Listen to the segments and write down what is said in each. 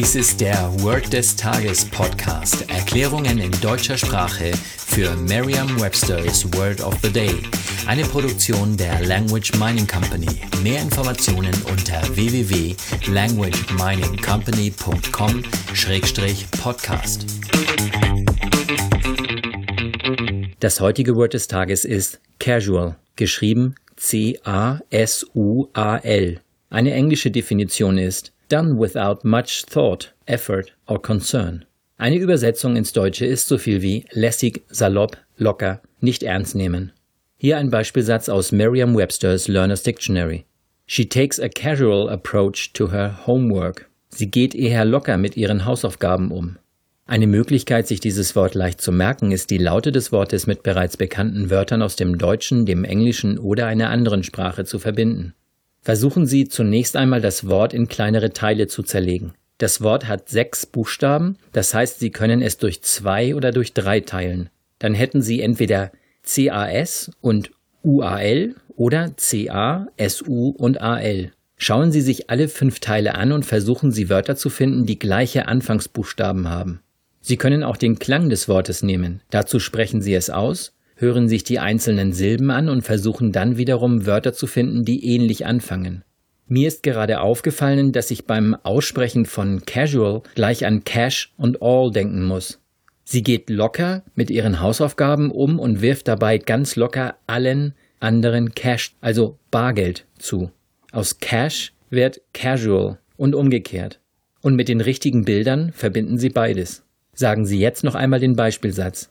Dies ist der Word des Tages Podcast. Erklärungen in deutscher Sprache für Merriam-Webster's Word of the Day. Eine Produktion der Language Mining Company. Mehr Informationen unter www.languageminingcompany.com-podcast. Das heutige Word des Tages ist casual, geschrieben C-A-S-U-A-L. Eine englische Definition ist done without much thought, effort or concern. Eine Übersetzung ins Deutsche ist so viel wie lässig, salopp, locker, nicht ernst nehmen. Hier ein Beispielsatz aus Merriam-Webster's Learner's Dictionary. She takes a casual approach to her homework. Sie geht eher locker mit ihren Hausaufgaben um. Eine Möglichkeit, sich dieses Wort leicht zu merken, ist die Laute des Wortes mit bereits bekannten Wörtern aus dem Deutschen, dem Englischen oder einer anderen Sprache zu verbinden. Versuchen Sie zunächst einmal das Wort in kleinere Teile zu zerlegen. Das Wort hat sechs Buchstaben, das heißt, Sie können es durch zwei oder durch drei teilen. Dann hätten Sie entweder CAS und UAL oder CA, SU und AL. Schauen Sie sich alle fünf Teile an und versuchen Sie Wörter zu finden, die gleiche Anfangsbuchstaben haben. Sie können auch den Klang des Wortes nehmen. Dazu sprechen Sie es aus hören sich die einzelnen Silben an und versuchen dann wiederum Wörter zu finden, die ähnlich anfangen. Mir ist gerade aufgefallen, dass ich beim Aussprechen von casual gleich an cash und all denken muss. Sie geht locker mit ihren Hausaufgaben um und wirft dabei ganz locker allen anderen Cash, also Bargeld, zu. Aus Cash wird casual und umgekehrt. Und mit den richtigen Bildern verbinden Sie beides. Sagen Sie jetzt noch einmal den Beispielsatz.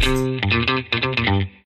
Thank you.